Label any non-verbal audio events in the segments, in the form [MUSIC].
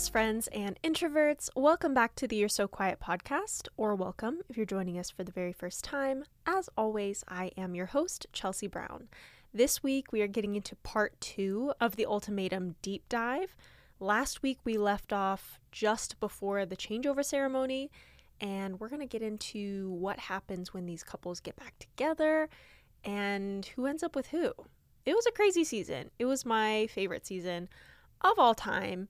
best friends and introverts. Welcome back to the You're So Quiet podcast, or welcome if you're joining us for the very first time. As always, I am your host, Chelsea Brown. This week, we are getting into part two of the Ultimatum deep dive. Last week, we left off just before the changeover ceremony, and we're going to get into what happens when these couples get back together and who ends up with who. It was a crazy season. It was my favorite season of all time.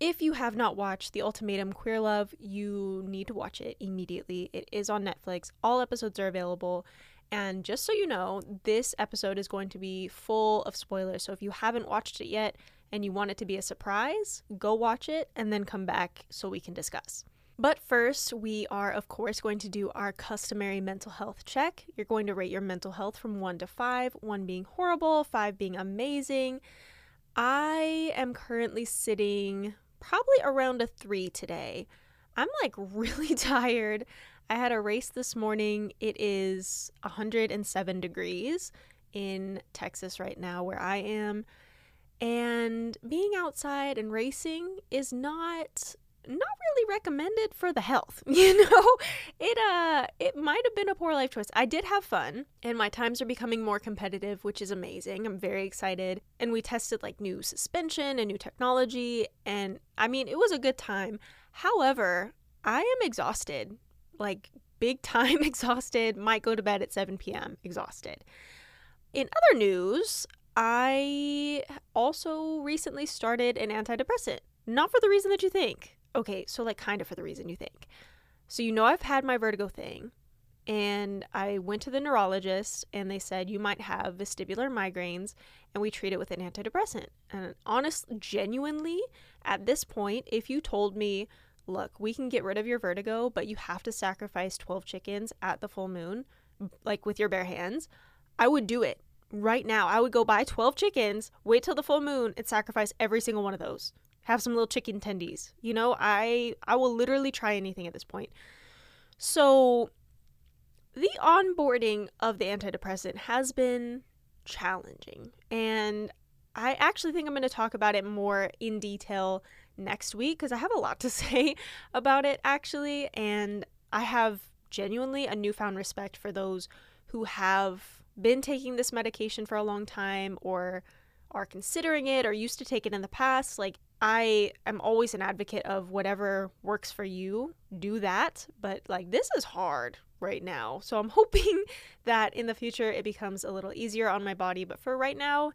If you have not watched The Ultimatum Queer Love, you need to watch it immediately. It is on Netflix. All episodes are available. And just so you know, this episode is going to be full of spoilers. So if you haven't watched it yet and you want it to be a surprise, go watch it and then come back so we can discuss. But first, we are, of course, going to do our customary mental health check. You're going to rate your mental health from one to five, one being horrible, five being amazing. I am currently sitting probably around a three today. I'm like [LAUGHS] really tired. I had a race this morning. It is 107 degrees in Texas right now, where I am. And being outside and racing is not not really recommended for the health [LAUGHS] you know? It uh it might have been a poor life choice. I did have fun and my times are becoming more competitive which is amazing. I'm very excited. And we tested like new suspension and new technology and i mean it was a good time. However i am exhausted. Like big time [LAUGHS] exhausted. Might go to bed at 7 p.m exhausted. In other news i also recently started an antidepressant. Not for the reason that you think okay, so like kind of for the reason you think. So you know I've had my vertigo thing and I went to the neurologist and they said you might have vestibular migraines and we treat it with an antidepressant. And honest genuinely at this point if you told me, "Look, we can get rid of your vertigo, but you have to sacrifice 12 chickens at the full moon like with your bare hands," I would do it. Right now, I would go buy 12 chickens, wait till the full moon and sacrifice every single one of those have some little chicken tendies. You know, I I will literally try anything at this point. So the onboarding of the antidepressant has been challenging and I actually think I'm going to talk about it more in detail next week because I have a lot to [LAUGHS] say about it actually and I have genuinely a newfound respect for those who have been taking this medication for a long time or are considering it or used to take it in the past like I am always an advocate of whatever works for you, do that. But like this is hard right now. So I'm hoping [LAUGHS] that in the future it becomes a little easier on my body. But for right now,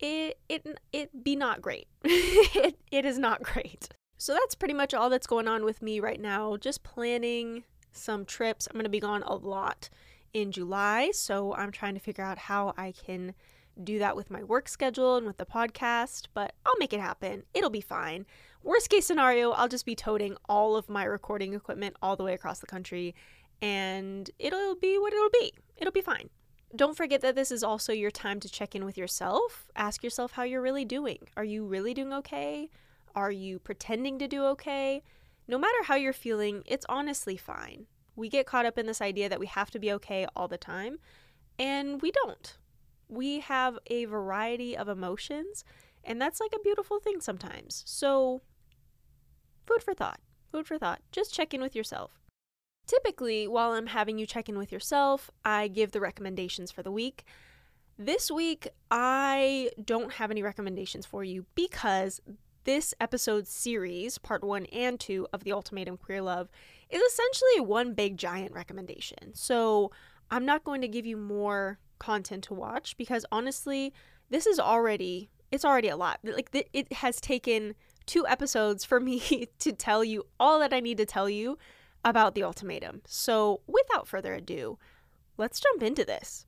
it it it be not great. [LAUGHS] it it is not great. So that's pretty much all that's going on with me right now. Just planning some trips. I'm gonna be gone a lot in July, so I'm trying to figure out how I can do that with my work schedule and with the podcast, but I'll make it happen. It'll be fine. Worst case scenario, I'll just be toting all of my recording equipment all the way across the country and it'll be what it'll be. It'll be fine. Don't forget that this is also your time to check in with yourself. Ask yourself how you're really doing. Are you really doing okay? Are you pretending to do okay? No matter how you're feeling, it's honestly fine. We get caught up in this idea that we have to be okay all the time, and we don't we have a variety of emotions, and that's like a beautiful thing sometimes. So, food for thought. Food for thought. Just check in with yourself. Typically, while I'm having you check in with yourself, I give the recommendations for the week. This week, I don't have any recommendations for you because this episode series, part one and two of the Ultimatum Queer Love, is essentially one big giant recommendation. So I'm not going to give you more content to watch because honestly, this is already it's already a lot. Like th- it has taken two episodes for [LAUGHS] me to tell you all that I need to tell you about the ultimatum. So, without further ado, let's jump into this.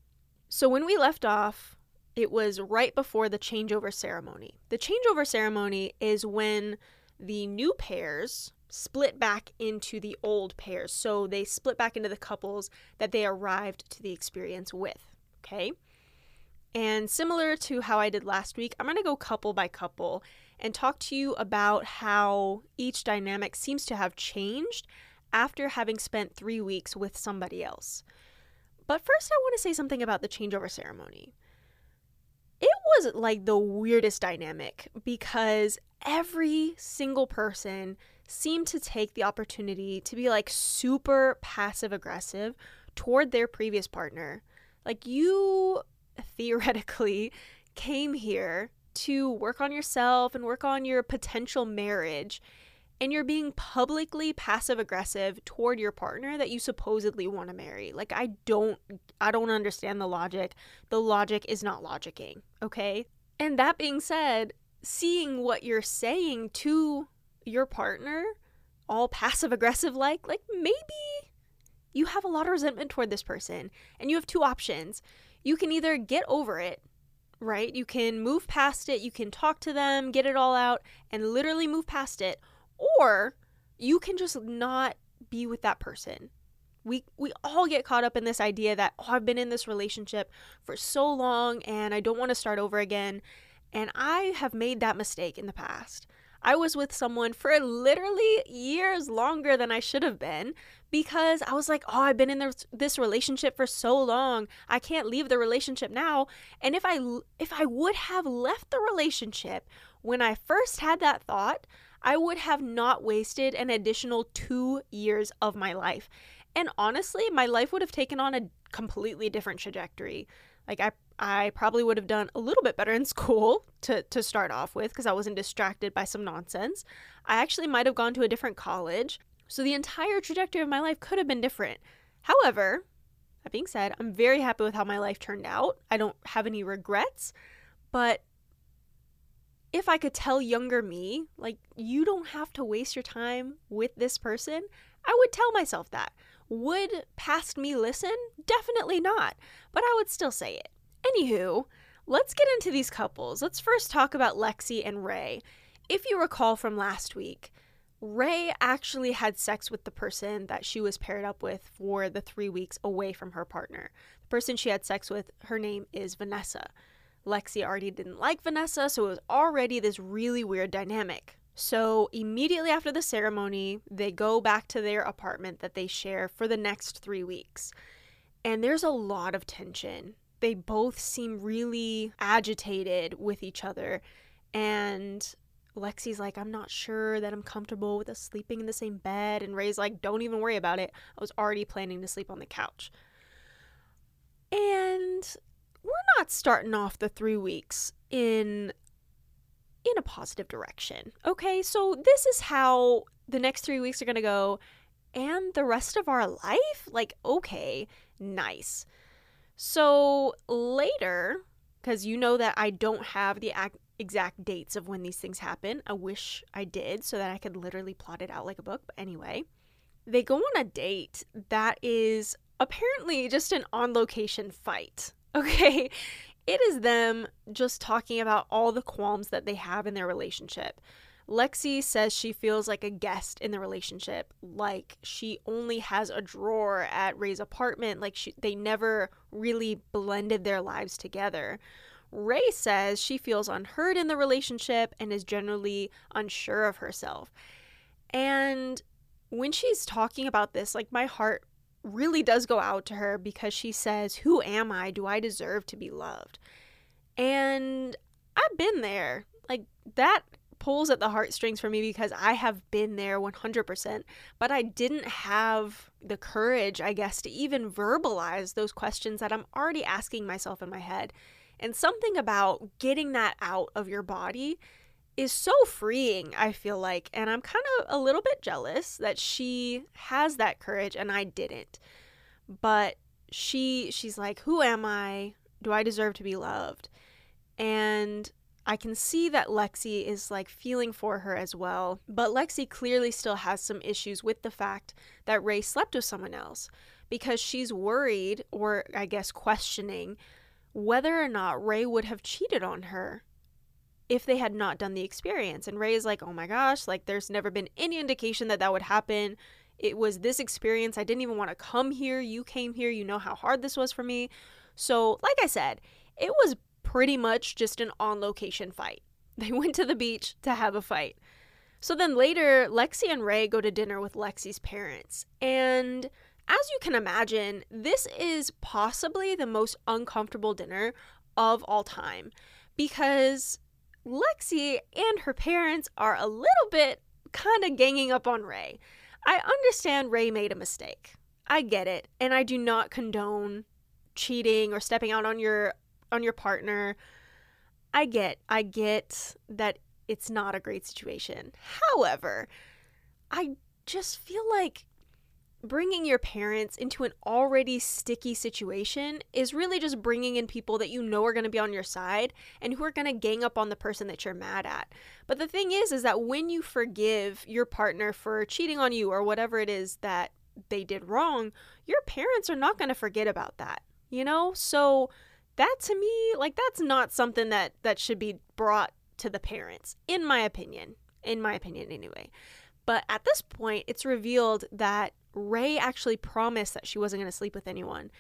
So, when we left off, it was right before the changeover ceremony. The changeover ceremony is when the new pairs split back into the old pairs. So they split back into the couples that they arrived to the experience with okay? And similar to how I did last week, I'm going to go couple by couple and talk to you about how each dynamic seems to have changed after having spent three weeks with somebody else. But first, I want to say something about the changeover ceremony. It was like the weirdest dynamic because every single person seemed to take the opportunity to be like super passive aggressive toward their previous partner. Like you theoretically came here to work on yourself and work on your potential marriage and you're being publicly passive aggressive toward your partner that you supposedly want to marry. Like I don't I don't understand the logic. The logic is not logicking, okay? And that being said, seeing what you're saying to your partner all passive aggressive like, like maybe you have a lot of resentment toward this person and you have two options. You can either get over it, right? You can move past it, you can talk to them, get it all out, and literally move past it, or you can just not be with that person. We, we all get caught up in this idea that, oh, I've been in this relationship for so long and I don't want to start over again. And I have made that mistake in the past. I was with someone for literally years longer than I should have been because I was like, oh, I've been in this, relationship for so long. I can't leave the relationship now. And if I if I would have left the relationship when I first had that thought, I would have not wasted an additional 2 years of my life. And honestly, my life would have taken on a completely different trajectory. Like I I probably would have done a little bit better in school [LAUGHS] to, to start off with because I wasn't distracted by some nonsense. I actually might have gone to a different college. So the entire trajectory of my life could have been different. However, that being said, I'm very happy with how my life turned out. I don't have any regrets. But if I could tell younger me, like, you don't have to waste your time with this person, I would tell myself that. Would past me listen? Definitely not. But I would still say it. Anywho, let's get into these couples. Let's first talk about Lexi and Rae. If you recall from last week, Rae actually had sex with the person that she was paired up with for the three weeks away from her partner. The person she had sex with, her name is Vanessa. Lexi already didn't like Vanessa, so it was already this really weird dynamic. So, immediately after the ceremony, they go back to their apartment that they share for the next three weeks. And there's a lot of tension they both seem really agitated with each other. And Lexi's like, I'm not sure that I'm comfortable with us sleeping in the same bed. And Rae's like, don't even worry about it. I was already planning to sleep on the couch. And we're not starting off the three weeks in in a positive direction. Okay, so this is how the next three weeks are gonna go, and the rest of our life? Like, okay, nice. So later, because you know that I don't have the ac- exact dates of when these things happen, I wish I did so that I could literally plot it out like a book. But anyway, they go on a date that is apparently just an on location fight. [LAUGHS] Okay. It is them just talking about all the qualms that they have in their relationship. Lexi says she feels like a guest in the relationship, like she only has a drawer at Rae's apartment, like she, they never really blended their lives together. Rae says she feels unheard in the relationship and is generally unsure of herself. And when she's talking about this, like my heart really does go out to her because she says, Who am I? Do I deserve to be loved? And I've been there. Like that pulls at the heartstrings for me because I have been there 100%, but I didn't have the courage, I guess, to even verbalize those questions that I'm already asking myself in my head. And something about getting that out of your body is so freeing, I feel like. And I'm kind of a little bit jealous that she has that courage and I didn't. But she she's like, "Who am I? Do I deserve to be loved?" And I can see that Lexi is like feeling for her as well, but Lexi clearly still has some issues with the fact that Rae slept with someone else because she's worried, or I guess questioning, whether or not Rae would have cheated on her if they had not done the experience. And Rae is like, oh my gosh, like there's never been any indication that that would happen. It was this experience. I didn't even want to come here. You came here. You know how hard this was for me. So, like I said, it was pretty much just an on location fight. [LAUGHS] They went to the beach to have a fight. So then later, Lexi and Rae go to dinner with Lexi's parents. And as you can imagine, this is possibly the most uncomfortable dinner of all time because Lexi and her parents are a little bit kind of ganging up on Rae. I understand Rae made a mistake. I get it, and I do not condone cheating or stepping out on your on your partner. I get I get that it's not a great situation. However, I just feel like bringing your parents into an already sticky situation is really just bringing in people that you know are going to be on your side and who are going to gang up on the person that you're mad at. But the thing is is that when you forgive your partner for cheating on you or whatever it is that they did wrong, your parents are not going to forget about that. You know? So that to me, like that's not something that that should be brought to the parents in my opinion. In my opinion anyway. But at this point, it's revealed that Rae actually promised that she wasn't going to sleep with anyone.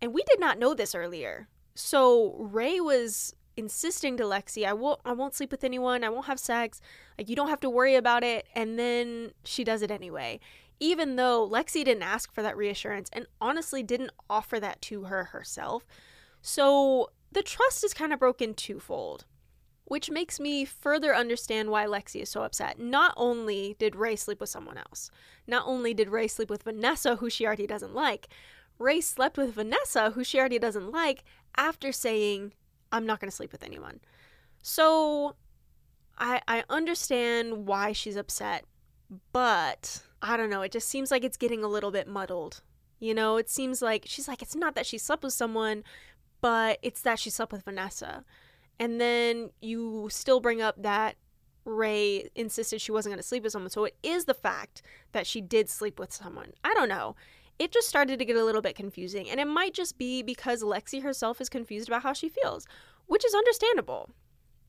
And we did not know this earlier. So Rae was insisting to Lexi, I won't I won't sleep with anyone, I won't have sex. Like you don't have to worry about it. And then she does it anyway. Even though Lexi didn't ask for that reassurance and honestly didn't offer that to her herself. So the trust is kind of broken twofold which makes me further understand why Lexi is so upset. Not only did Rae sleep with someone else, not only did Rae sleep with Vanessa, who she already doesn't like, Rae slept with Vanessa, who she already doesn't like, after saying, I'm not going to sleep with anyone. So I, I understand why she's upset, but I don't know. It just seems like it's getting a little bit muddled. You know, it seems like she's like, it's not that she slept with someone, but it's that she slept with Vanessa. And then you still bring up that Rae insisted she wasn't going to sleep with someone. So it is the fact that she did sleep with someone. I don't know. It just started to get a little bit confusing. And it might just be because Lexi herself is confused about how she feels, which is understandable.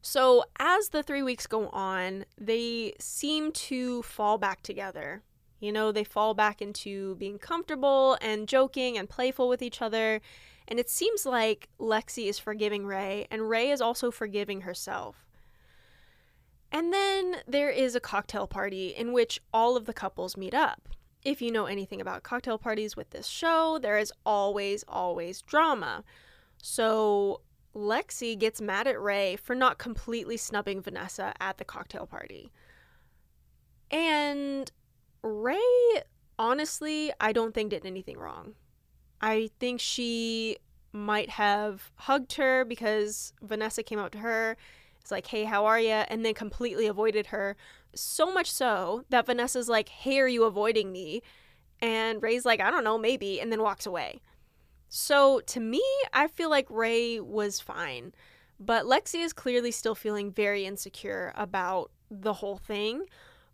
So as the three weeks go on, they seem to fall back together. You know, they fall back into being comfortable and joking and playful with each other. And it seems like Lexi is forgiving Rae, and Rae is also forgiving herself. And then there is a cocktail party in which all of the couples meet up. If you know anything about cocktail parties with this show, there is always, always drama. So Lexi gets mad at Rae for not completely snubbing Vanessa at the cocktail party. And Rae, honestly, I don't think did anything wrong. I think she might have hugged her because Vanessa came out to her. It's like, hey, how are you? And then completely avoided her. So much so that Vanessa's like, hey, are you avoiding me? And Rae's like, I don't know, maybe, and then walks away. So to me, I feel like Rae was fine. But Lexi is clearly still feeling very insecure about the whole thing,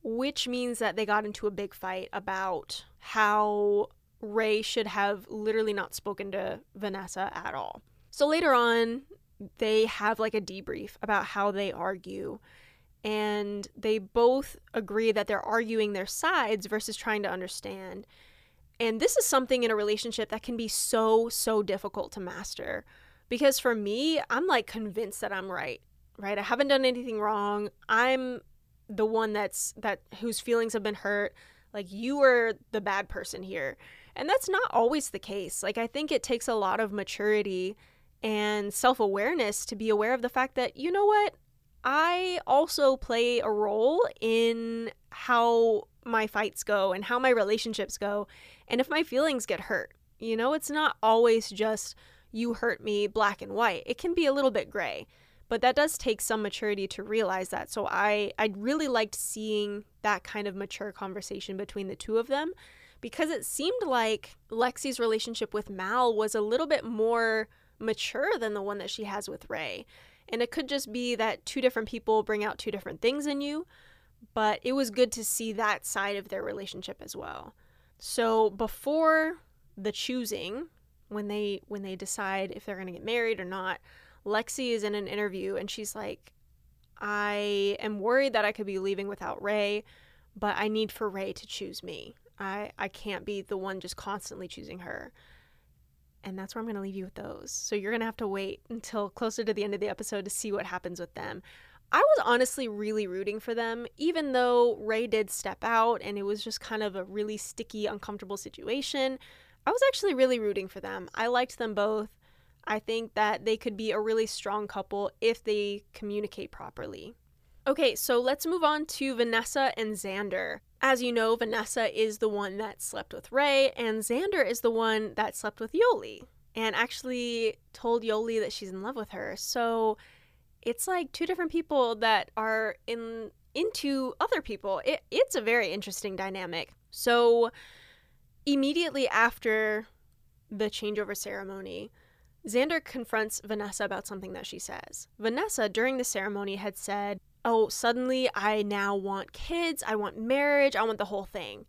which means that they got into a big fight about how Rae should have literally not spoken to Vanessa at all. So later on, they have like a debrief about how they argue. And they both agree that they're arguing their sides versus trying to understand. And this is something in a relationship that can be so, so difficult to master. Because for me, I'm like convinced that I'm right, right? I haven't done anything wrong. I'm the one that's that whose feelings have been hurt. Like you are the bad person here. And that's not always the case. Like, I think it takes a lot of maturity and self awareness to be aware of the fact that, you know what? I also play a role in how my fights go and how my relationships go. And if my feelings get hurt, you know, it's not always just you hurt me black and white. It can be a little bit gray. But that does take some maturity to realize that. So I I really liked seeing that kind of mature conversation between the two of them because it seemed like Lexi's relationship with Mal was a little bit more mature than the one that she has with Rae. And it could just be that two different people bring out two different things in you, but it was good to see that side of their relationship as well. So before the choosing, when they when they decide if they're going to get married or not, Lexi is in an interview and she's like I am worried that I could be leaving without Rae, but I need for Rae to choose me. I I can't be the one just constantly choosing her. And that's where I'm going to leave you with those. So you're going to have to wait until closer to the end of the episode to see what happens with them. I was honestly really rooting for them, even though Rae did step out and it was just kind of a really sticky, uncomfortable situation. I was actually really rooting for them. I liked them both. I think that they could be a really strong couple if they communicate properly. Okay, so let's move on to Vanessa and Xander. As you know, Vanessa is the one that slept with Rae, and Xander is the one that slept with Yoly and actually told Yoly that she's in love with her. So it's like two different people that are in into other people. It, it's a very interesting dynamic. So immediately after the changeover ceremony, Xander confronts Vanessa about something that she says. Vanessa, during the ceremony, had said, Oh, suddenly I now want kids, I want marriage, I want the whole thing.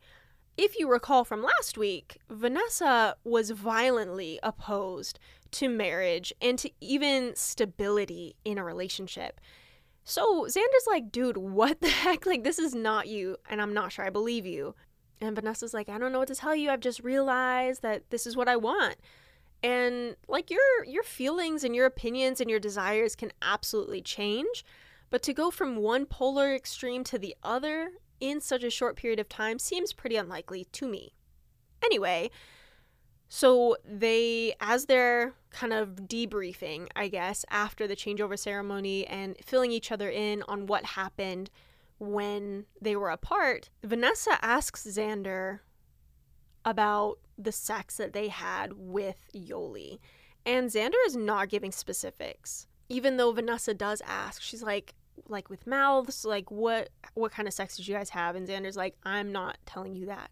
If you recall from last week, Vanessa was violently opposed to marriage and to even stability in a relationship. So Xander's like, dude, what the [LAUGHS] heck? Like, this is not you, and I'm not sure I believe you. And Vanessa's like, I don't know what to tell you. I've just realized that this is what I want. And like your your feelings and your opinions and your desires can absolutely change, but to go from one polar extreme to the other in such a short period of time seems pretty unlikely to me. Anyway, so they, as they're kind of debriefing, I guess, after the changeover ceremony and filling each other in on what happened when they were apart, Vanessa asks Xander about the sex that they had with Yoly. And Xander is not giving specifics. Even though Vanessa does ask, she's like, like with mouths, like what what kind of sex did you guys have? And Xander's like, I'm not telling you that.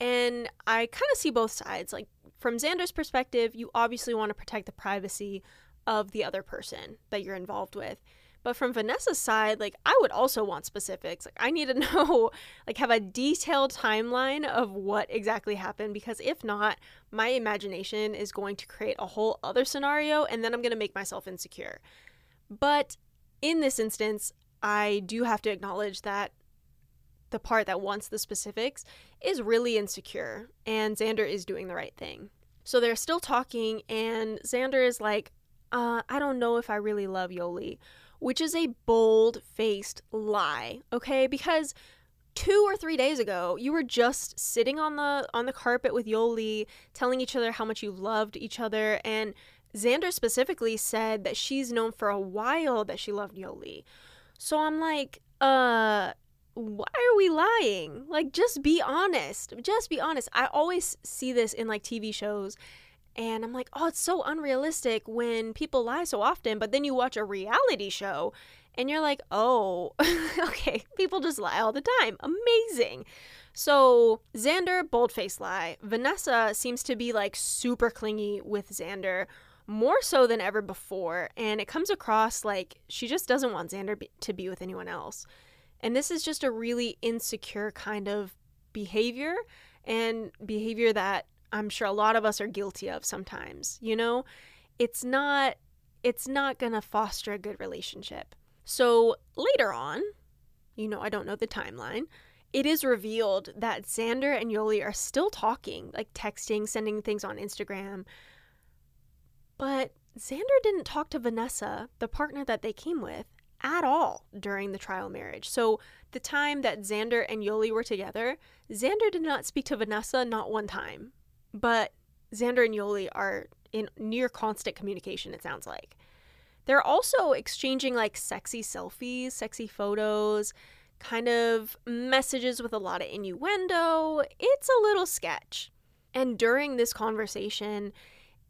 And I kind of see both sides. Like, from Xander's perspective, you obviously want to protect the privacy of the other person that you're involved with. But from Vanessa's side, like, I would also want specifics. Like, I need to [LAUGHS] know, like, have a detailed timeline of what exactly happened because if not, my imagination is going to create a whole other scenario and then I'm going to make myself insecure. But in this instance, I do have to acknowledge that the part that wants the specifics is really insecure, and Xander is doing the right thing. So they're still talking, and Xander is like, uh, I don't know if I really love Yoly, which is a bold faced lie, okay? Because two or three days ago you were just sitting on the on the carpet with yoly telling each other how much you loved each other and Xander specifically said that she's known for a while that she loved Yoly. So I'm like, uh why are we lying? Like, just be honest. Just be honest. I always see this in like TV shows, and I'm like, oh, it's so unrealistic when people lie so often. But then you watch a reality show, and you're like, oh, [LAUGHS] okay, people just lie all the time. Amazing. So, Xander, boldface lie. Vanessa seems to be like super clingy with Xander, more so than ever before. And it comes across like she just doesn't want Xander be- to be with anyone else. And this is just a really insecure kind of behavior and behavior that I'm sure a lot of us are guilty of sometimes, you know? It's not it's not going to foster a good relationship. So later on, you know, I don't know the timeline, it is revealed that Xander and Yoly are still talking, like texting, sending things on Instagram. But Xander didn't talk to Vanessa, the partner that they came with, at all during the trial marriage. So, the time that Xander and Yoly were together, Xander did not speak to Vanessa not one time. But Xander and Yoly are in near constant communication, it sounds like. They're also exchanging like sexy selfies, sexy photos, kind of messages with a lot of innuendo. It's a little sketch. And during this conversation,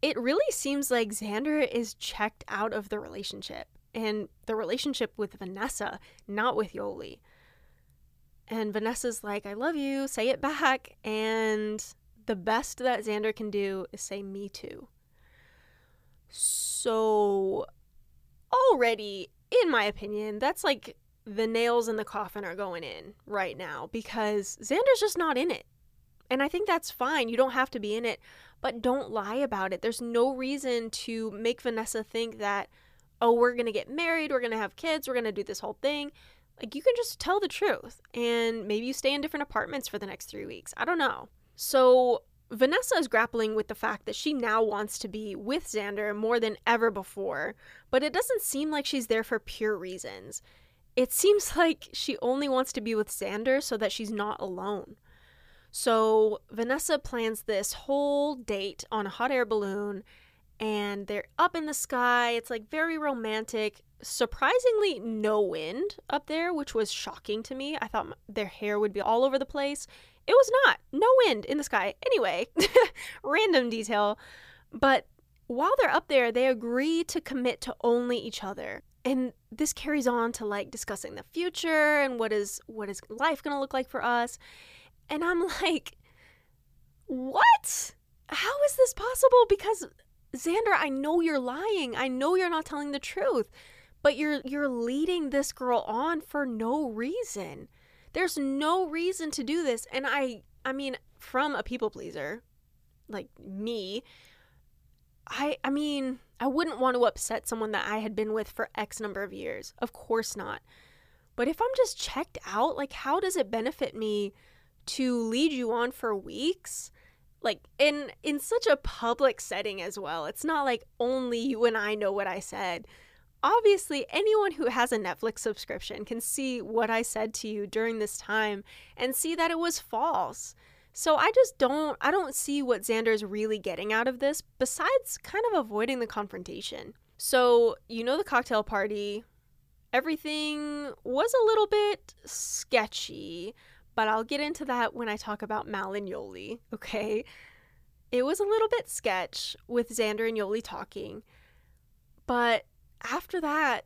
it really seems like Xander is checked out of the relationship and the relationship with Vanessa, not with Yoly. And Vanessa's like, I love you, say it back. And the best that Xander can do is say, Me too. So, already, in my opinion, that's like the nails in the coffin are going in right now because Xander's just not in it. And I think that's fine. You don't have to be in it, but don't lie about it. There's no reason to make Vanessa think that oh, we're going to get married, we're going to have kids, we're going to do this whole thing. Like, you can just tell the truth. And maybe you stay in different apartments for the next three weeks. I don't know. So, Vanessa is grappling with the fact that she now wants to be with Xander more than ever before, but it doesn't seem like she's there for pure reasons. It seems [LAUGHS] like she only wants to be with Xander so that she's not alone. So, Vanessa plans this whole date on a hot air balloon and they're up in the sky. It's like very romantic. Surprisingly, no wind up there, which was shocking to me. I thought their hair would be all over the place. It was not. No wind in the sky. Anyway, [LAUGHS] random detail. But while they're up there, they agree to commit to only each other. And this carries on to like discussing the future and what is what is life going to look like for us. And I'm like, "What? How is this possible? Because Xander, I know you're lying. I know you're not telling the truth. But you're you're leading this girl on for no reason. There's no reason to do this. And I I mean, from a people pleaser like me, I I mean, I wouldn't want to upset someone that I had been with for X number of years. Of course not. But if I'm just checked out, like how does it benefit me to lead you on for weeks? Like in in such a public setting as well. It's not like only you and I know what I said. Obviously, anyone who has a Netflix subscription can see what I said to you during this time and see that it was false. So I just don't I don't see what Xander's really getting out of this besides kind of avoiding the confrontation. So, you know the cocktail party, everything was a little bit sketchy, but I'll get into that when I talk about Mal and Yoly, okay? It was a little bit sketch with Xander and Yoly talking, but after that,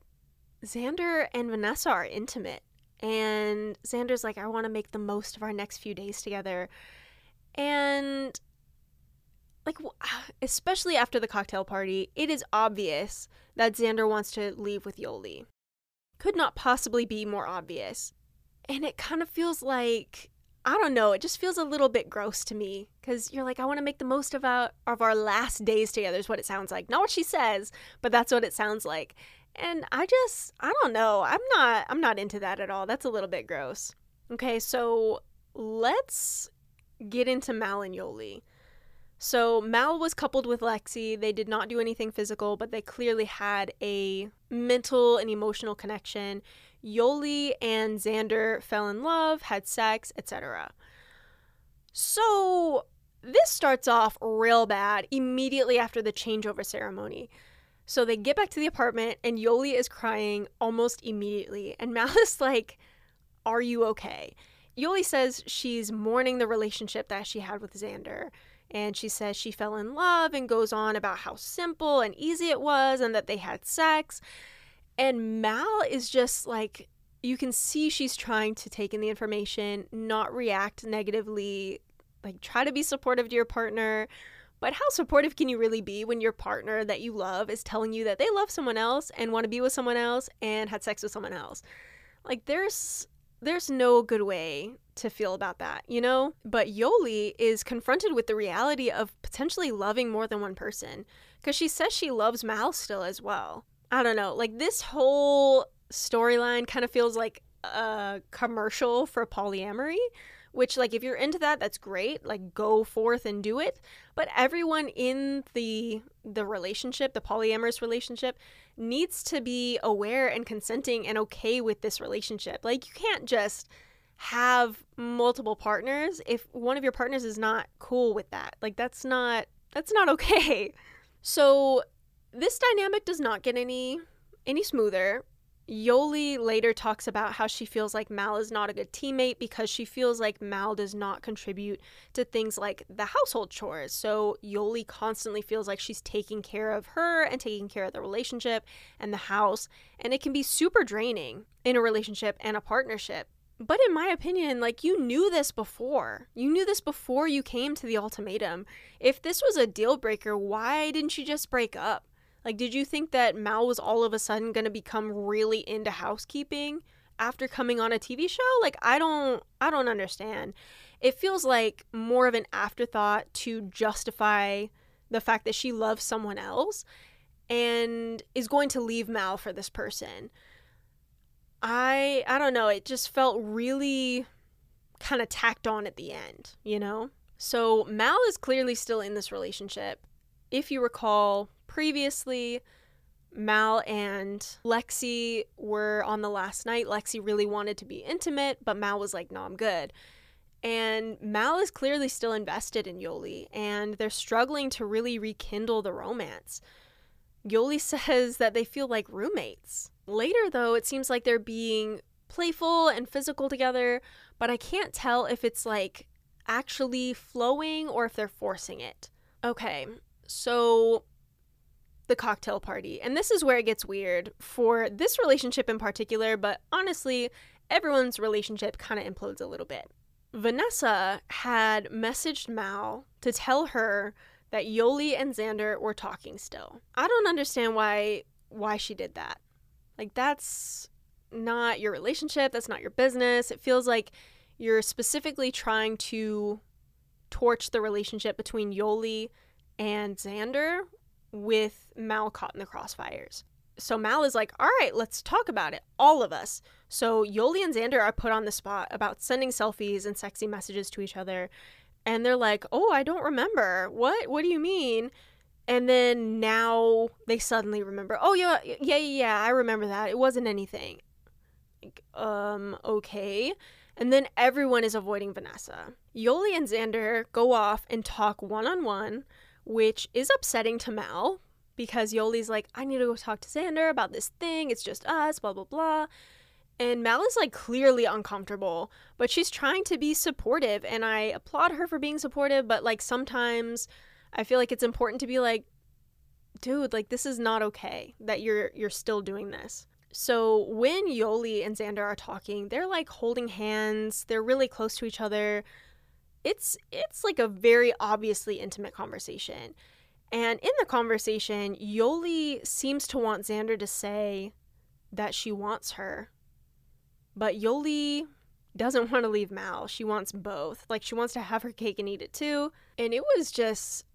Xander and Vanessa are intimate. And Xander's like, I want to make the most of our next few days together. And like [SIGHS] especially after the cocktail party, it is obvious that Xander wants to leave with Yoly. Could not possibly be more obvious. And it kind of feels like I don't know, it just feels a little bit gross to me cuz you're like I want to make the most of our of our last days together is what it sounds like. Not what she says, but that's what it sounds like. And I just I don't know. I'm not I'm not into that at all. That's a little bit gross. Okay, so let's get into Mal and Yoly. So Mal was coupled with Lexi. They did not do anything physical, but they clearly had a mental and emotional connection. Yoly and Xander fell in love, had sex, etc. So this starts off real bad immediately after the changeover ceremony. So they get back to the apartment and Yoly is crying almost immediately. And Mal [LAUGHS] is like, Are you okay? Yoly says she's mourning the relationship that she had with Xander. And she says she fell in love and goes on about how simple and easy it was and that they had sex. And Mal is just like, you can see she's trying to take in the information, not react negatively, like try to be supportive to your partner. But how supportive can you really be when your partner that you love is telling you that they love someone else and want to be with someone else and had sex with someone else? Like, there's there's no good way to feel about that, you know? But Yoly is confronted with the reality of potentially loving more than one person because she says she loves Mal still as well. I don't know. Like this whole storyline kind of feels like a commercial for polyamory, which like if you're into that that's great, like go forth and do it, but everyone in the the relationship, the polyamorous relationship needs to be aware and consenting and okay with this relationship. Like, you can't just have multiple partners if one of your partners is not cool with that. Like, that's not that's not [LAUGHS] okay. So, this dynamic does not get any any smoother. Yoly later talks about how she feels like Mal is not a good teammate because she feels like Mal does not contribute to things like the household chores. So Yoly constantly feels like she's taking care of her and taking care of the relationship and the house. And it can be super draining in a relationship and a partnership. But in my opinion, like you knew this before. You knew this before you came to the ultimatum. If this was a deal breaker, why didn't you just break up? Like, did you think that Mal was all of a sudden going to become really into housekeeping after coming on a TV show? Like, I don't, I don't understand. It feels like more of an afterthought to justify the fact that she loves someone else and is going to leave Mal for this person. I, I don't know. It just felt really kind of tacked on at the end, you know? So Mal is clearly still in this relationship. If you recall, previously, Mal and Lexi were on the last night. Lexi really wanted to be intimate, but Mal was like, no, I'm good. And Mal is clearly still invested in Yoly, and they're struggling to really rekindle the romance. Yoly [LAUGHS] says that they feel like roommates. Later, though, it seems like they're being playful and physical together, but I can't tell if it's like actually flowing or if they're forcing it. Okay, so the cocktail party. And this is where it gets weird for this relationship in particular, but honestly, everyone's relationship kind of implodes a little bit. Vanessa had messaged Mal to tell her that Yoly and Xander were talking still. I don't understand why why she did that. Like that's not your relationship, that's not your business. It feels like you're specifically trying to torch the relationship between Yoly and Xander with Mal caught in the crossfires. So Mal is like, all right, let's talk about it, all of us. So Yoly and Xander are put on the spot about sending selfies and sexy messages to each other. And they're like, oh, I don't remember. What? What do you mean? And then now they suddenly remember, oh, yeah, yeah, yeah, yeah I remember that. It wasn't anything. Like, um, okay. And then everyone is avoiding Vanessa. Yoly and Xander go off and talk one on one, which is upsetting to Mal because Yoly's like, I need to go talk to Xander about this thing. It's just us, blah, blah, blah. And Mal is like clearly uncomfortable, but she's trying to be supportive. And I applaud her for being supportive, but like sometimes I feel like it's important to be like, dude, like this is not okay that you're you're still doing this. So when Yoly and Xander are talking, they're like holding hands, they're really close to each other. It's it's like a very obviously intimate conversation. And in the conversation, Yoly seems to want Xander to say that she wants her. But Yoly doesn't [LAUGHS] want to leave Mal. She wants both. Like she wants to have her cake and eat it too. And it was just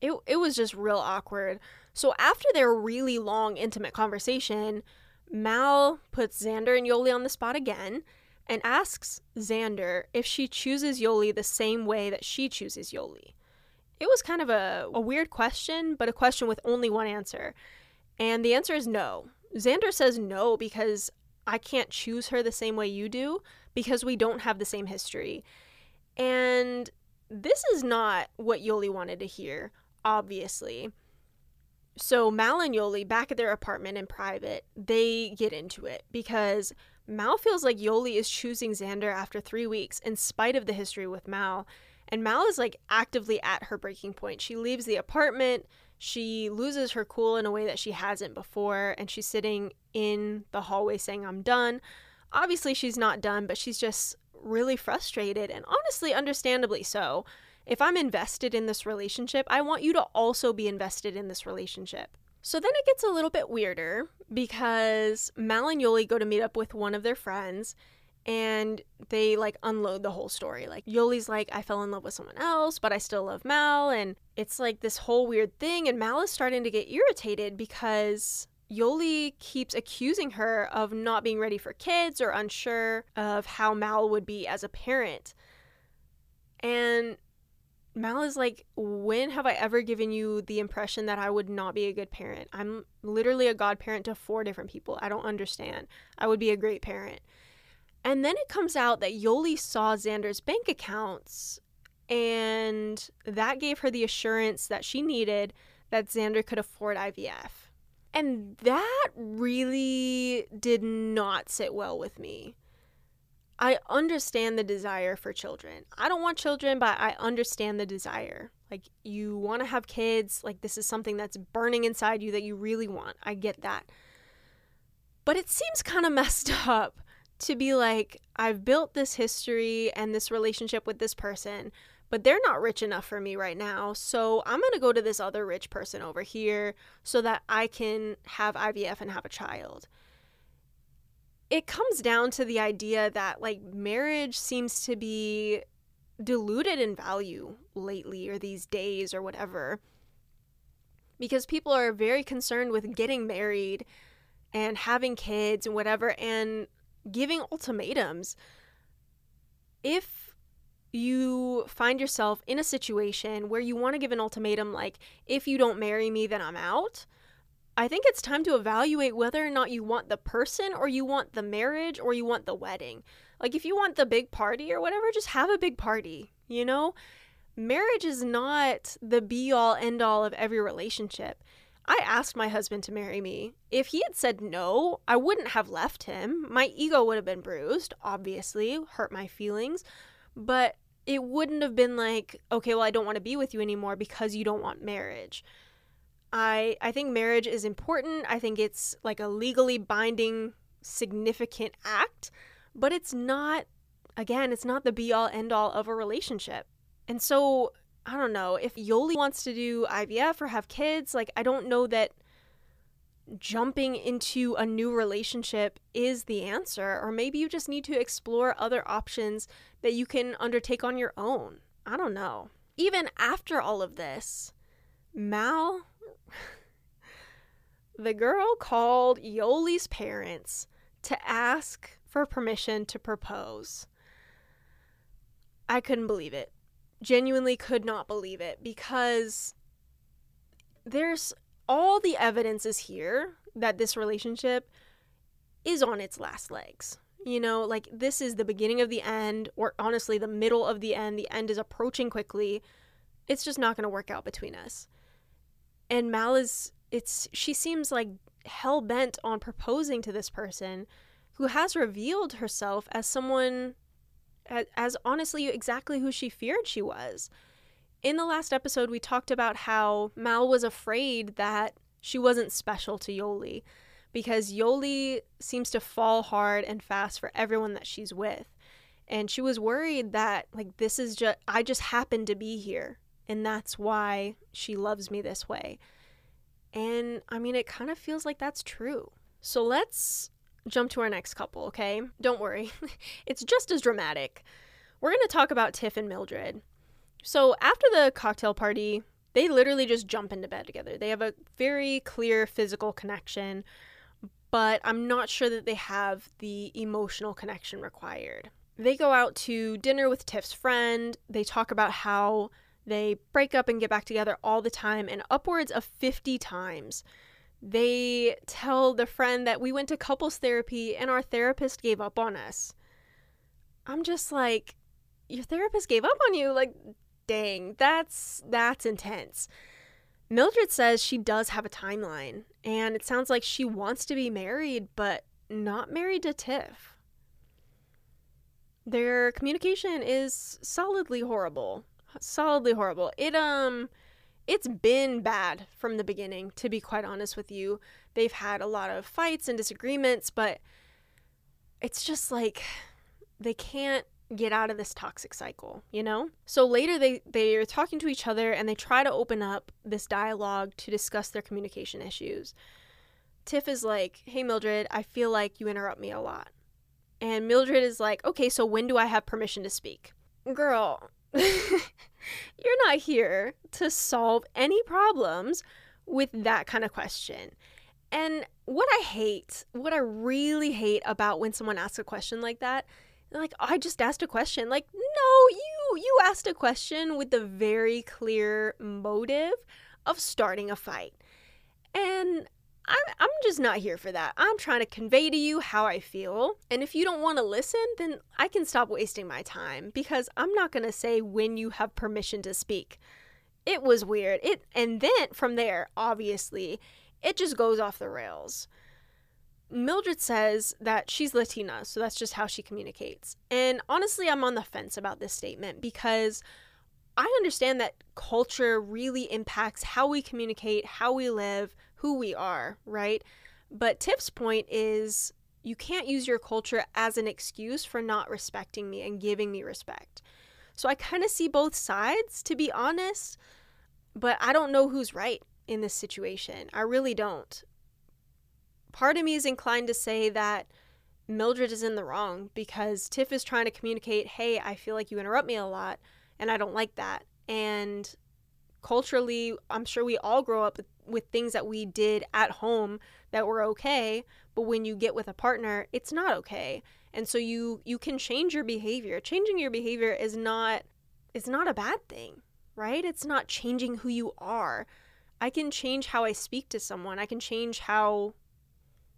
it it was just real awkward. So after their really long intimate conversation, Mal puts Xander and Yoly on the spot again and asks Xander if she chooses Yoly the same way that she chooses Yoly. It was kind of a, a weird question, but a question with only one answer. And the answer is no. Xander says no because I can't choose her the same way you do because we don't have the same history. And this is not what Yoly wanted to hear, obviously. So Mal and Yoly back at their apartment in private, they get into it because Mal feels like Yoly is choosing Xander after three weeks in spite of the history with Mal. And Mal is like actively at her breaking point. She leaves the apartment, she loses her cool in a way that she hasn't before, and she's sitting in the hallway saying, I'm done. Obviously, she's not done, but she's just really frustrated and honestly, understandably so if I'm invested in this relationship, I want you to also be invested in this relationship. So then it gets a little bit weirder because Mal and Yoly go to meet up with one of their friends and they like unload the whole story. Like Yoly's like, I fell in love with someone else, but I still love Mal. And it's like this whole weird thing. And Mal is starting to get irritated because Yoly keeps accusing her of not being ready for kids or unsure of how Mal would be as a parent. And Mal is like, when have I ever given you the impression that I would not be a good parent? I'm literally a godparent to four different people. I don't understand. I would be a great parent. And then it comes out that Yoly saw Xander's bank accounts, and that gave her the assurance that she needed that Xander could afford IVF. And that really did not sit well with me. I understand the desire for children. I don't want children, but I understand the desire. Like, you want to have kids, like, this is something that's burning inside you that you really want. I get that. But it seems kind of [LAUGHS] messed up to be like, I've built this history and this relationship with this person, but they're not rich enough for me right now. So I'm going to go to this other rich person over here so that I can have IVF and have a child it comes down to the idea that like marriage seems to be diluted in value lately or these days or whatever because people are very concerned with getting married and having kids and whatever and giving ultimatums. If you find yourself in a situation where you want to give an ultimatum like if you don't marry me then I'm out I think it's time to evaluate whether or not you want the person or you want the marriage or you want the wedding. Like, if you want the big party or whatever, just have a big party, you know? Marriage is not the be all end all of every relationship. I asked my husband to marry me. If he had said no, I wouldn't have left him. My ego would have been bruised, obviously, hurt my feelings, but it wouldn't have been like, okay, well, I don't want to be with you anymore because you don't want marriage. I I think marriage is important. I think it's like a legally binding significant act, but it's not again, it's not the be all end all of a relationship. And so, I don't know, if Yoly wants to do IVF or have kids, like I don't know that jumping into a new relationship is the answer or maybe you just need to explore other options that you can undertake on your own. I don't know. Even after all of this, Mal the girl called Yoly's parents to ask for permission to propose. I couldn't believe it. Genuinely could not believe it because there's all the evidence is here that this relationship is on its last legs. You know, like this is the beginning of the end, or honestly, the middle of the end. The end is approaching quickly. It's just not going to work out between us. And Mal is, it's, she seems like hell bent on proposing to this person who has revealed herself as someone as honestly exactly who she feared she was. In the last episode, we talked about how Mal was afraid that she wasn't special to Yoly because Yoly seems to fall hard and fast for everyone that she's with. And she was worried that, like, this is just, I just happened to be here. And that's why she loves me this way. And I mean, it kind of feels like that's true. So let's jump to our next couple, okay? Don't worry, [LAUGHS] it's just as dramatic. We're going to talk about Tiff and Mildred. So, after the cocktail party, they literally just jump into bed together. They have a very clear physical connection, but I'm not sure that they have the emotional connection required. They go out to dinner with Tiff's friend. They talk about how they break up and get back together all the time, and upwards of 50 times. They tell the friend that we went to couples therapy and our therapist gave up on us. I'm just like, your therapist gave up on you? Like, dang, that's that's intense. Mildred says she does have a timeline, and it sounds like she wants to be married, but not married to Tiff. Their communication is solidly horrible. Solidly horrible. It um it's been bad from the beginning, to be quite honest with you. They've had a lot of fights and disagreements, but it's just like they can't get out of this toxic cycle, you know? So later they they are talking to each other and they try to open up this dialogue to discuss their communication issues. Tiff is like, "Hey Mildred, I feel like you interrupt me a lot." And Mildred is like, "Okay, so when do I have permission to speak?" Girl, [LAUGHS] You're not here to solve any problems with that kind of question. And what I hate, what I really hate about when someone asks a question like that, like I just asked a question. Like, no, you you asked a question with the very clear motive of starting a fight. And I'm, I'm just not here for that. I'm trying to convey to you how I feel. And if you don't want to listen, then I can stop wasting my time because I'm not going to say when you have permission to speak. It was weird. It and then from there, obviously, it just goes off the rails. Mildred says that she's Latina, so that's just how she communicates. And honestly, I'm on the fence about this statement because I understand that culture really impacts how we communicate, how we live, who we are, right? But Tiff's point is you can't use your culture as an excuse for not respecting me and giving me respect. So I kind of see both sides, to be honest, but I don't know who's right in this situation. I really don't. Part of me is inclined to say that Mildred is in the wrong because Tiff is trying to communicate, hey, I feel like you interrupt me a lot and I don't like that. And culturally, I'm sure we all grow up with, with things that we did at home that were okay, but when you get with a partner, it's not okay. And so you you can change your behavior. Changing your behavior is not is not a bad thing, right? It's not changing who you are. I can change how I speak to someone. I can change how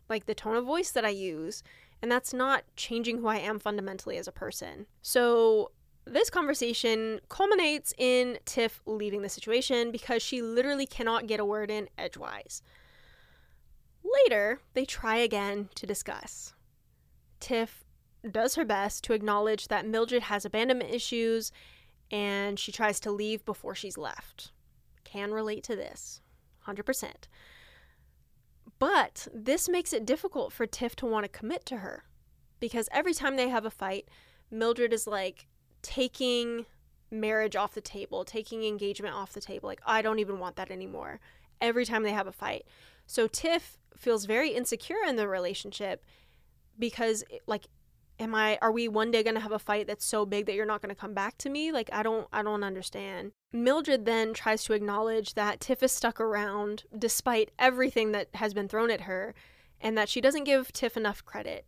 like the tone of voice that I use. And that's not changing who I am fundamentally as a person. So this conversation culminates in Tiff leaving the situation because she literally cannot get a word in edgewise. Later, they try again to discuss. Tiff does her best to acknowledge that Mildred has abandonment issues and she tries to leave before she's left. Can relate to this 100%. But this makes it difficult for Tiff to want to commit to her because every time they have a fight, Mildred is like taking marriage off the table, taking engagement off the table. Like, I don't even want that anymore. Every time they have a fight. So Tiff feels very insecure in the relationship because, eh, like, am I are we one day going to have a fight that's so big that you're not going to come back to me? Like I don't I don't understand. Mildred then tries to acknowledge that Tiff is stuck around despite everything that has been thrown at her and that she doesn't give Tiff enough credit.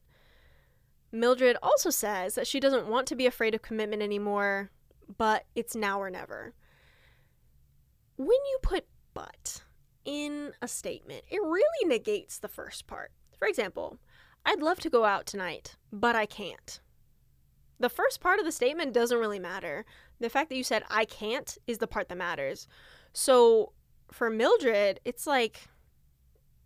Mildred also says that she doesn't want to be afraid of commitment anymore, but it's now or never. When you put but in a statement, it really negates the first part. For example, I'd love to go out tonight, but I can't. The first part of the statement doesn't really matter. The fact that you said I can't is the part that matters. So for Mildred, it's like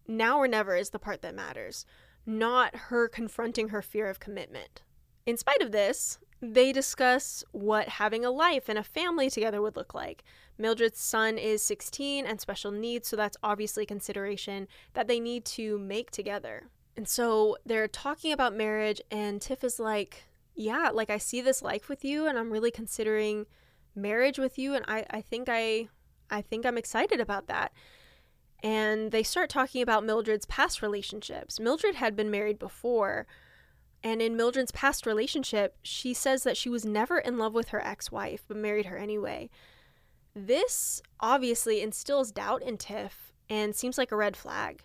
now or never is the part that matters, not her confronting her fear of commitment. In spite of this, they discuss what having a life and a family together would look like. Mildred's son is 16 and special needs, so that's obviously consideration that they need to make together. And so they're talking about marriage, and Tiff is like, Yeah, like I see this life with you, and I'm really considering marriage with you, and I, I think I I think I'm excited about that. And they start talking about Mildred's past relationships. Mildred had been married before, and in Mildred's past relationship, she says that she was never in love with her ex wife, but married her anyway. This obviously instills doubt in Tiff and seems like a red flag.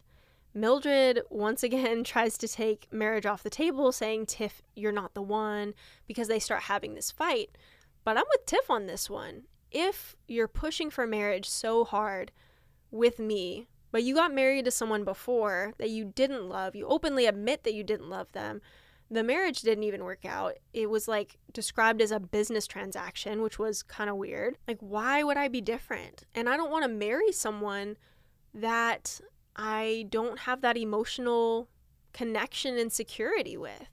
Mildred once again [LAUGHS] tries to take marriage off the table, saying, Tiff, you're not the one, because they start having this fight. But I'm with Tiff on this one. If you're pushing for marriage so hard with me, but you got married to someone before that you didn't love, you openly admit that you didn't love them, the marriage didn't even work out. It was like described as a business transaction, which was kind of weird. Like, why would I be different? And I don't want to marry someone that I don't have that emotional connection and security with.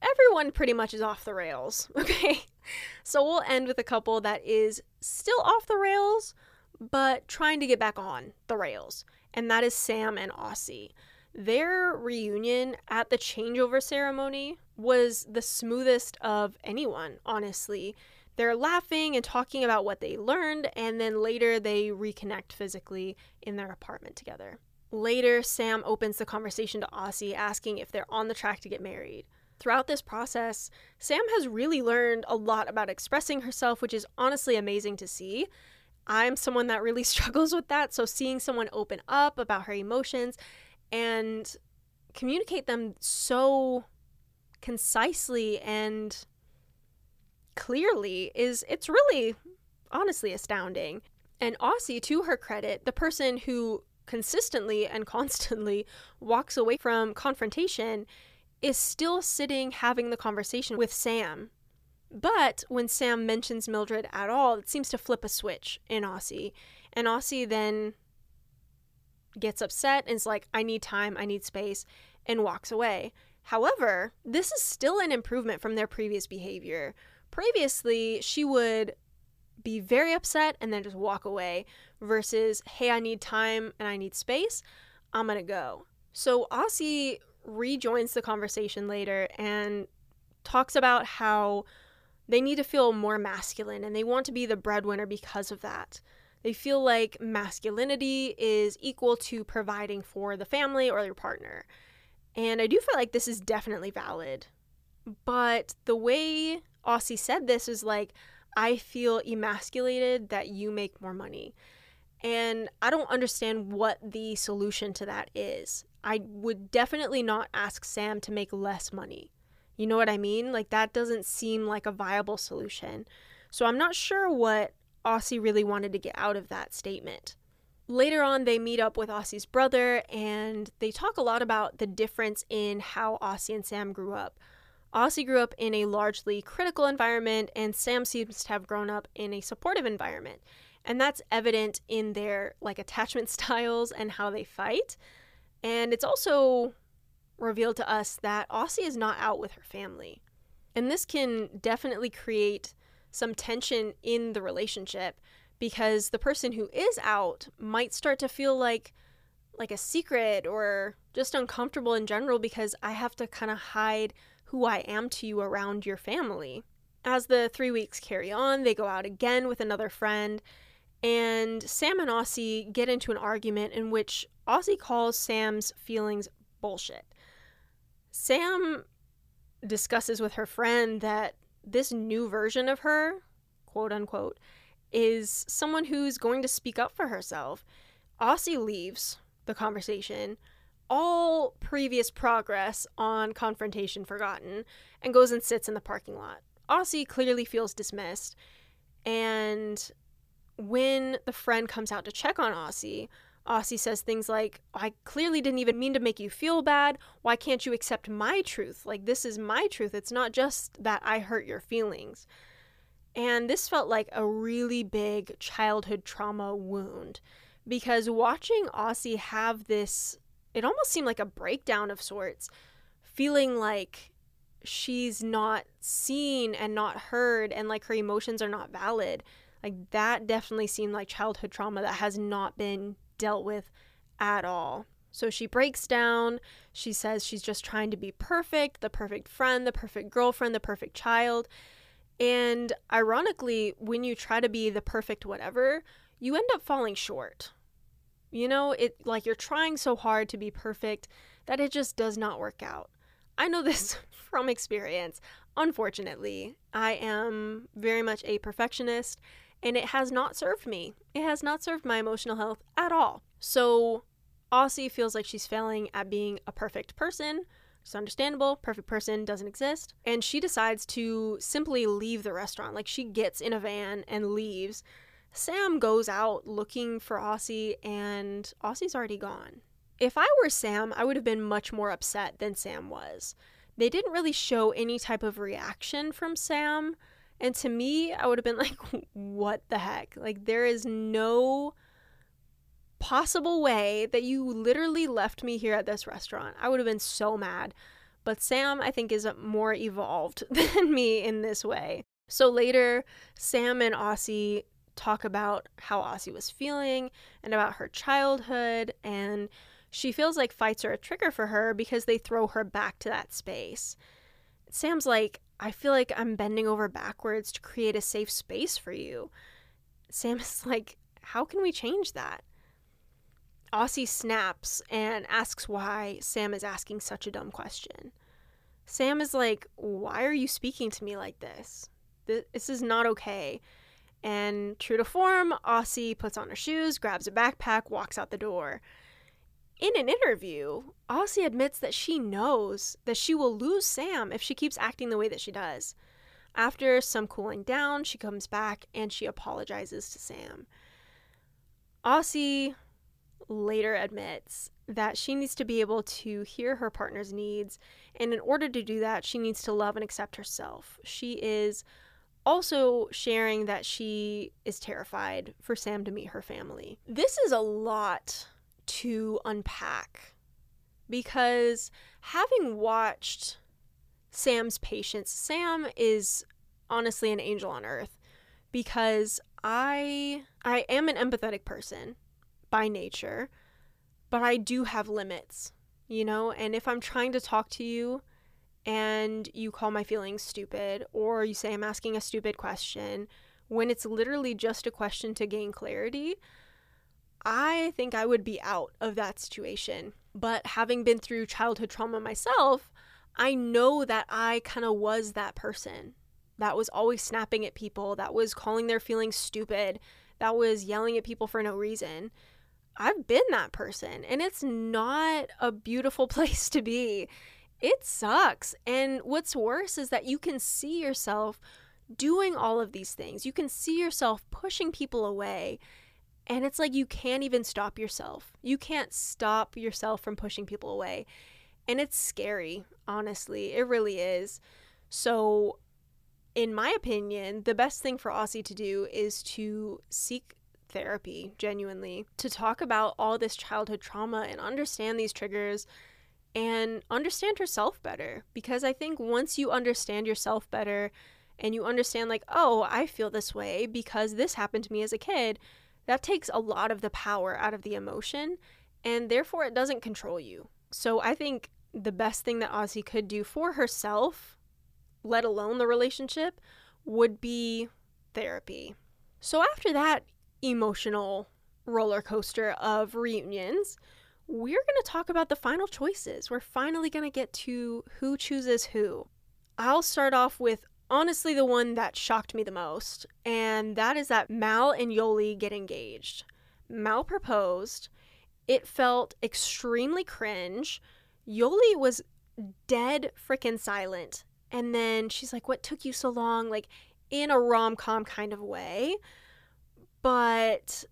Everyone pretty much is off the rails, [LAUGHS] okay? So we'll end with a couple that is still off the rails, but trying to get back on the rails, and that is Sam and Aussie. Their reunion at the changeover ceremony was the smoothest of anyone, honestly. They're laughing and talking about what they learned, and then later they reconnect physically in their apartment together. Later, Sam opens the conversation to Aussie, asking if they're on the track to get married. Throughout this process, Sam has really learned a lot about expressing herself, which is honestly amazing to see. I'm someone that really [LAUGHS] struggles with that, so seeing someone open up about her emotions and communicate them so concisely and clearly is it's really honestly astounding. And Aussie, to her credit, the person who consistently and [LAUGHS] constantly walks away from confrontation is still sitting having the conversation with Sam. But when Sam mentions Mildred at all, it seems to flip a switch in Aussie. And Aussie then gets upset and is like, I need time, I need space, and walks away. However, this is still an improvement from their previous behavior. Previously, she would be very upset and then just walk away versus, hey, I need time and I need space, I'm gonna go. So Aussie rejoins the conversation later and talks about how they need to feel more masculine and they want to be the breadwinner because of that. They feel like masculinity is equal to providing for the family or your partner. And I do feel like this is definitely valid. But the way Aussie said this is like, I feel emasculated that you make more money. And I don't understand what the solution to that is. I would definitely not ask Sam to make less money. You know what I mean? Like, that doesn't seem like a viable solution. So I'm not sure what Aussie really wanted to get out of that statement. Later on, they meet up with Aussie's brother and they talk a lot about the difference in how Aussie and Sam grew up. Aussie grew up in a largely critical environment, and Sam seems to have grown up in a supportive environment. And that's evident in their like attachment [LAUGHS] styles and how they fight. And it's also revealed to us that Aussie is not out with her family. And this can definitely create some tension in the relationship because the person who is out might start to feel like like a secret or just uncomfortable in general because I have to kind of hide who I am to you around your family. As the 3 weeks carry on, they go out again with another friend and Sam and Aussie get into an argument in which Aussie calls Sam's feelings bullshit. Sam discusses with her friend that this new version of her, quote unquote, is someone who's going to speak up for herself. Aussie leaves the conversation, all previous progress on confrontation forgotten, and goes and sits in the parking lot. Aussie clearly feels dismissed, and when the friend comes out to check on Aussie, Aussie says things like, I clearly didn't even mean to make you feel bad. Why can't you accept my truth? Like, this is my truth. It's not just that I hurt your feelings. And this felt like a really big childhood trauma wound because watching Aussie have this, it almost seemed like a breakdown of sorts, feeling like she's not seen and not heard and like her emotions are not valid. Like that definitely seemed like childhood trauma that has not been dealt with at all. So she breaks down. She says she's just trying to be perfect, the perfect friend, the perfect girlfriend, the perfect child. And ironically, when you try to be the perfect whatever, you end up falling short. You know, it like you're trying so hard to be perfect that it just does not work out. I know [LAUGHS] this from experience. Unfortunately, I am very much a perfectionist and it has not served me. It has not served my emotional health at all. So, Aussie feels like she's failing at being a perfect person, it's understandable. Perfect person doesn't exist. And she decides to simply leave the restaurant. Like she gets in a van and leaves. Sam goes out looking for Aussie, and Aussie's already gone. If I were Sam, I would have been much more upset than Sam was. They didn't really show any type of reaction from Sam. And to me, I would have been [LAUGHS] like, what the heck? Like, there is no possible way that you literally left me here at this restaurant. I would have been so mad. But Sam, I think, is more evolved [LAUGHS] than me in this way. So later, Sam and Aussie talk about how Aussie was feeling and about her childhood. And she feels like fights are a trigger for her because they throw her back to that space. Sam's like, I feel like I'm bending over backwards to create a safe space for you. Sam [LAUGHS] is like, How can we change that? Aussie snaps and asks why Sam is asking such a dumb question. Sam is like, Why are you speaking to me like this? This is not okay. And true to form, Aussie puts on her shoes, grabs a backpack, walks out the door. In an interview, Aussie admits that she knows that she will lose Sam if she keeps acting the way that she does. After some cooling down, she comes back and she apologizes to Sam. Aussie later admits that she needs to be able to hear her partner's needs, and in order to do that, she needs to love and accept herself. She is also sharing that she is terrified for Sam to meet her family. This is a lot to unpack because having watched Sam's patience, Sam is honestly an angel on earth because I I am an empathetic person by nature, but I do have limits, you know? And if I'm trying to talk to you and you call my feelings stupid, or you say I'm asking a stupid question, when it's literally just a question to gain clarity, I think I would be out of that situation. But having been through childhood trauma myself, I know that I kind of was that person that was always snapping at people, that was calling their feelings stupid, that was yelling at people for no reason. I've been that person, and it's not a beautiful [LAUGHS] place to be. It sucks. And what's worse is that you can see yourself doing all of these things. You can see yourself pushing people away. And it's like you can't even stop yourself. You can't stop yourself from pushing people away. And it's scary, honestly. It really is. So, in my opinion, the best thing for Aussie to do is to seek therapy, genuinely, to talk about all this childhood trauma and understand these triggers and understand herself better. Because I think once you understand yourself better and you understand, like, oh, I feel this way because this happened to me as a kid, that takes a lot of the power out of the emotion and therefore it doesn't control you. So I think the best thing that Aussie could do for herself, let alone the relationship, would be therapy. So after that emotional roller coaster of reunions, we're going to talk about the final choices. We're finally going to get to who chooses who. I'll start off with honestly the one that shocked me the most, and that is that Mal and Yoly get engaged. Mal proposed. It felt extremely cringe. Yoly was dead freaking silent. And then she's like, What took you so long? Like, in a rom com kind of way. But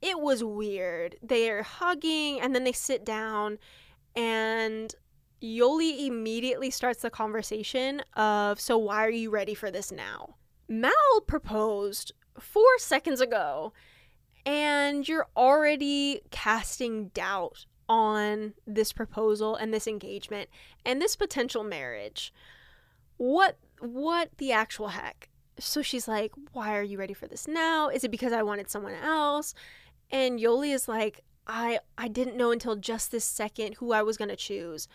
it was weird. They're hugging and then they sit down, and Yoly immediately starts the conversation of, So, why are you ready for this now? Mal proposed four seconds ago, and you're already casting doubt on this proposal and this engagement and this potential marriage. What what the actual heck? So she's like, "Why are you ready for this now? Is it because I wanted someone else?" And Yoly is like, "I I didn't know until just this second who I was going to choose."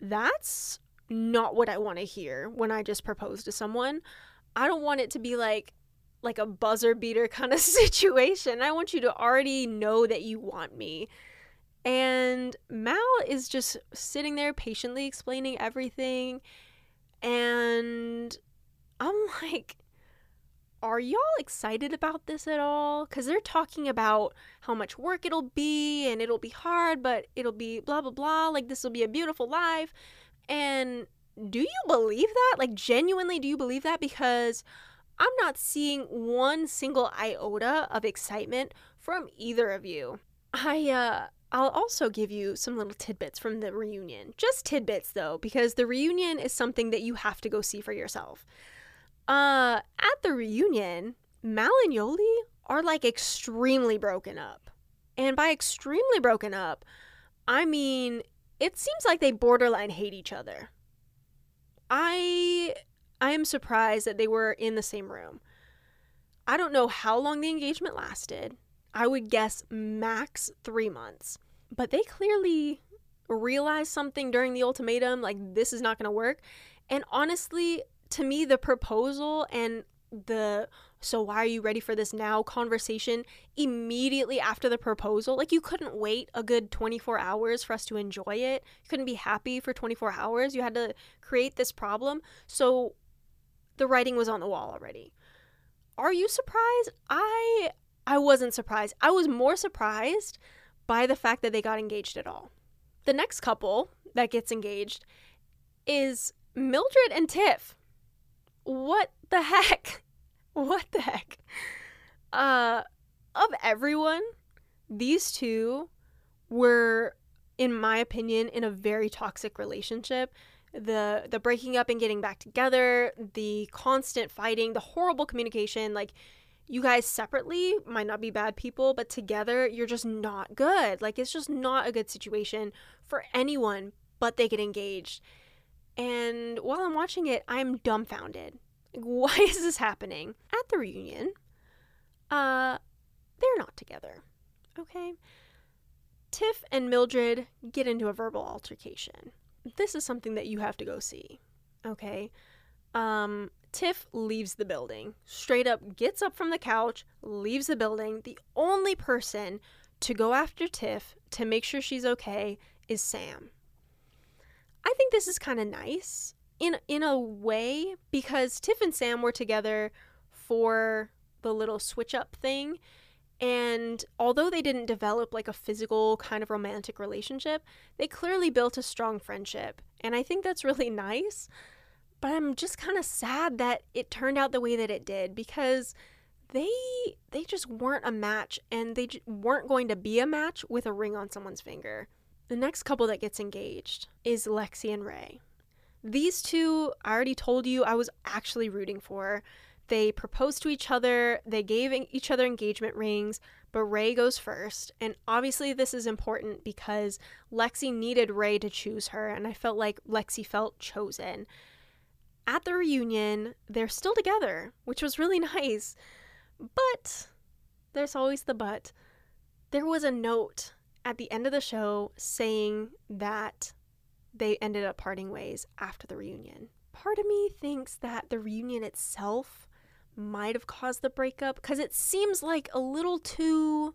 That's not what I want to hear when I just propose to someone. I don't want it to be like like a buzzer beater [LAUGHS] kind of situation. I want you to already know that you want me. And Mal is just sitting there patiently explaining everything. And I'm [LAUGHS] like, are y'all excited about this at all? Because they're talking about how much work it'll be and it'll be hard, but it'll be blah, blah, blah. Like, this will be a beautiful life. And do you believe that? Like, genuinely, do you believe that? Because I'm not seeing one single iota of excitement from either of you. I, uh, I'll also give you some little tidbits from the reunion. Just tidbits though, because the reunion is something that you have to go see for yourself. Uh, at the reunion, Mal and Yoly are like extremely broken up. And by extremely broken up, I mean it seems like they borderline hate each other. I I am surprised that they were in the same room. I don't know how long the engagement lasted. I would guess max three months. But they clearly realized something during the ultimatum like, this is not going to work. And honestly, to me, the proposal and the so why are you ready for this now conversation immediately after the proposal like you couldn't wait a good 24 hours for us to enjoy it you couldn't be happy for 24 hours you had to create this problem so the writing was on the wall already are you surprised i I wasn't surprised. I was more surprised by the fact that they got engaged at all. The next couple that gets engaged is Mildred and Tiff. What the heck? [LAUGHS] What the heck? Uh of everyone, these two were in my opinion in a very toxic relationship. The the breaking up and getting back together, the constant fighting, the horrible communication, like you guys separately might not be bad people, but together you're just not good. Like it's just not a good situation for anyone, but they get engaged. And while I'm watching it, I'm dumbfounded. [LAUGHS] Why is this happening? At the reunion, uh, they're not together. Okay? Tiff and Mildred get into a verbal altercation. This is something that you have to go see. Okay? Um, Tiff leaves the building. Straight up gets up from the couch, leaves the building. The only person to go after Tiff to make sure she's okay is Sam. I think this is kind of nice in in a way because Tiff and Sam were together for the little switch up thing and although they didn't develop like a physical kind of romantic relationship, they clearly built a strong friendship. And I think that's really [LAUGHS] nice. But I'm just kind of sad that it turned out the way that it did because they they just weren't a match and they weren't going to be a match with a ring on someone's finger. The next couple that gets engaged is Lexi and Rae. These two, I already told you I was actually rooting for. They proposed to each other, they gave each other engagement rings, but Rae goes first. And obviously, this is important because Lexi needed Rae to choose her, and I felt like Lexi felt chosen. At the reunion, they're still together, which was really [LAUGHS] nice. But there's always the but. There was a note at the end of the show saying that they ended up parting ways after the reunion. Part of me thinks that the reunion itself might have caused the breakup because it seems like a little too,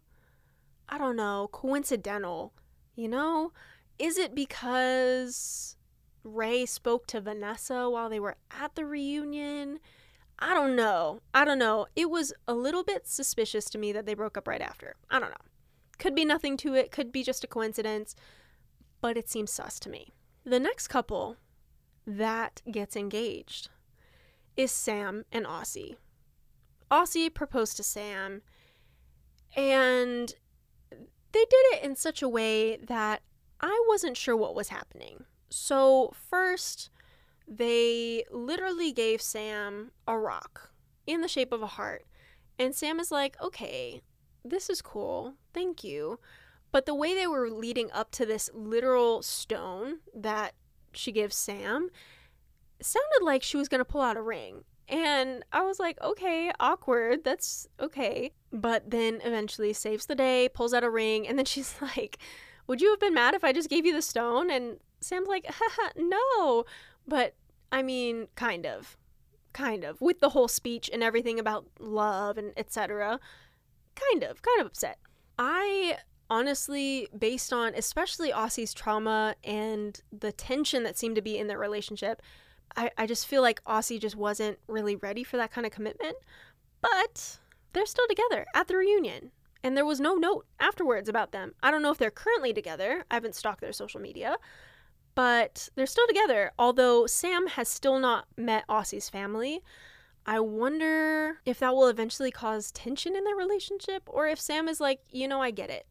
I don't know, coincidental. You know? Is it because Rae spoke to Vanessa while they were at the reunion? I don't know. I don't know. It was a little bit suspicious to me that they broke up right after. I don't know. Could be nothing to it, could be just a coincidence, but it seems sus to me. The next couple that gets engaged is Sam and Aussie. Aussie proposed to Sam, and they did it in such a way that I wasn't sure what was happening. So, first, they literally gave Sam a rock in the shape of a heart. And Sam is like, okay, this is cool. Thank you. But the way they were leading up to this literal stone that she gives Sam sounded like she was going to pull out a ring. And I was like, okay, awkward. That's okay. But then eventually saves the day, pulls out a ring, and then [LAUGHS] she's like, Would you have been mad if I just gave you the stone? And Sam's like, Haha, no. But I mean, kind of. Kind of. With the whole speech and everything about love and etc. Kind of. Kind of upset. I honestly, based on especially Aussie's trauma and the tension that seemed to be in their relationship, I, I just feel like Aussie just wasn't really ready for that kind of commitment. But they're still together at the reunion. And there was no note afterwards about them. I don't know if they're currently together. I haven't stalked their social media. But they're still together, although Sam has still not met Aussie's family. I wonder if that will eventually cause tension in their relationship or if Sam is like, you know, I get it.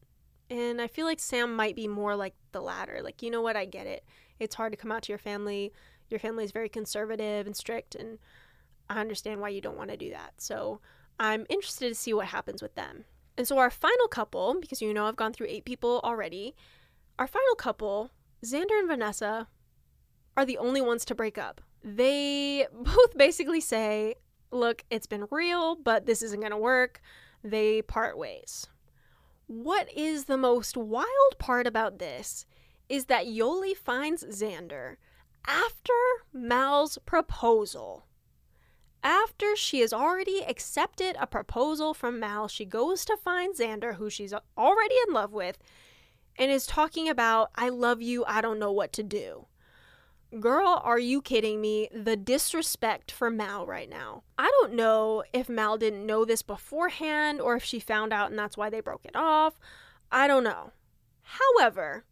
And I feel like Sam might be more like the latter. Like, you know what? I get it. It's hard to come out to your family. Your family is very conservative and strict, and I understand why you don't want to do that. So I'm interested to see what happens with them. And so, our final couple, because you know I've gone through eight people already, our final couple Xander and Vanessa are the only ones to break up. They [LAUGHS] both basically say, Look, it's been real, but this isn't going to work. They part ways. What is the most wild part about this is that Yoly finds Xander after Mal's proposal. After she has already accepted a proposal from Mal, she goes to find Xander, who she's already in love with, and is talking about, I love you, I don't know what to do. Girl, are you kidding me? The disrespect for Mal right now. I don't know if Mal didn't know this beforehand or if she found out and that's why they broke it off. I don't know. However,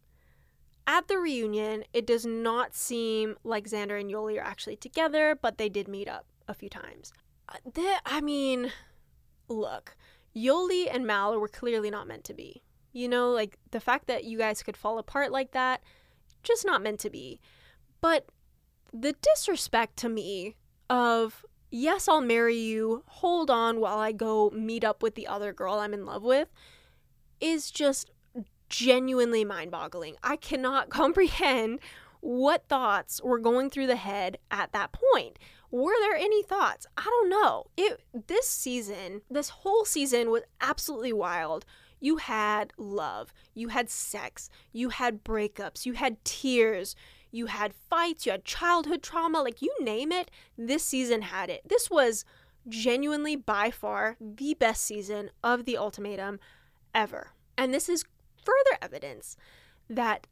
at the reunion, it does not seem like Xander and Yoly are actually together, but they did meet up a few times. Uh, I mean, look, Yoly and Mal were clearly not meant to be. You know, like the fact that you guys could fall apart like that, just not meant to be. But the disrespect to me of, yes, I'll marry you, hold on while I go meet up with the other girl I'm in love with, is just genuinely mind boggling. I cannot [LAUGHS] comprehend what thoughts were going through the head at that point. Were there any thoughts? I don't know. It this season, this whole season was absolutely wild you had love, you had sex, you had breakups, you had tears, you had fights, you had childhood trauma, like you name it, this season had it. This was genuinely by far the best season of The Ultimatum ever. And this is further evidence that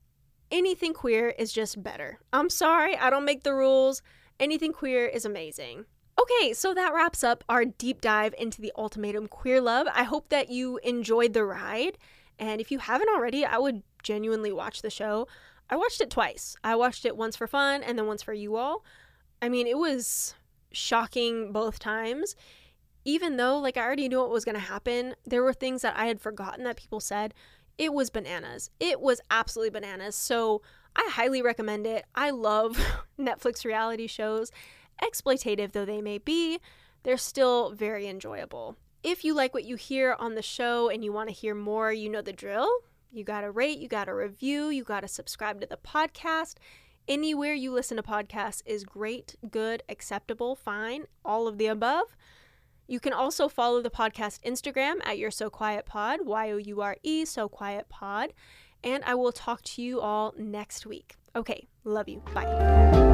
anything queer is just better. I'm sorry, I don't make the rules. Anything queer is amazing. Okay, so that wraps up our deep dive into the Ultimatum Queer Love. I hope that you enjoyed the ride. And if you haven't already, I would genuinely watch the show. I watched it twice. I watched it once for fun and then once for you all. I mean, it was shocking both times. even though like I already knew what was going to happen, there were things that I had forgotten that people said. It was bananas. It was absolutely bananas. So I highly recommend it. I love [LAUGHS] Netflix reality shows, exploitative though they may be, they're still very enjoyable. If you like what you hear on the show and you want to hear more, you know the drill. You got to rate, you got to review, you got to subscribe to the podcast. Anywhere you listen to podcasts is great, good, acceptable, fine, all of the above. You can also follow the podcast Instagram at You're So Quiet Pod, Y O U R E, So Quiet Pod. And I will talk to you all next week. Okay, love you. Bye.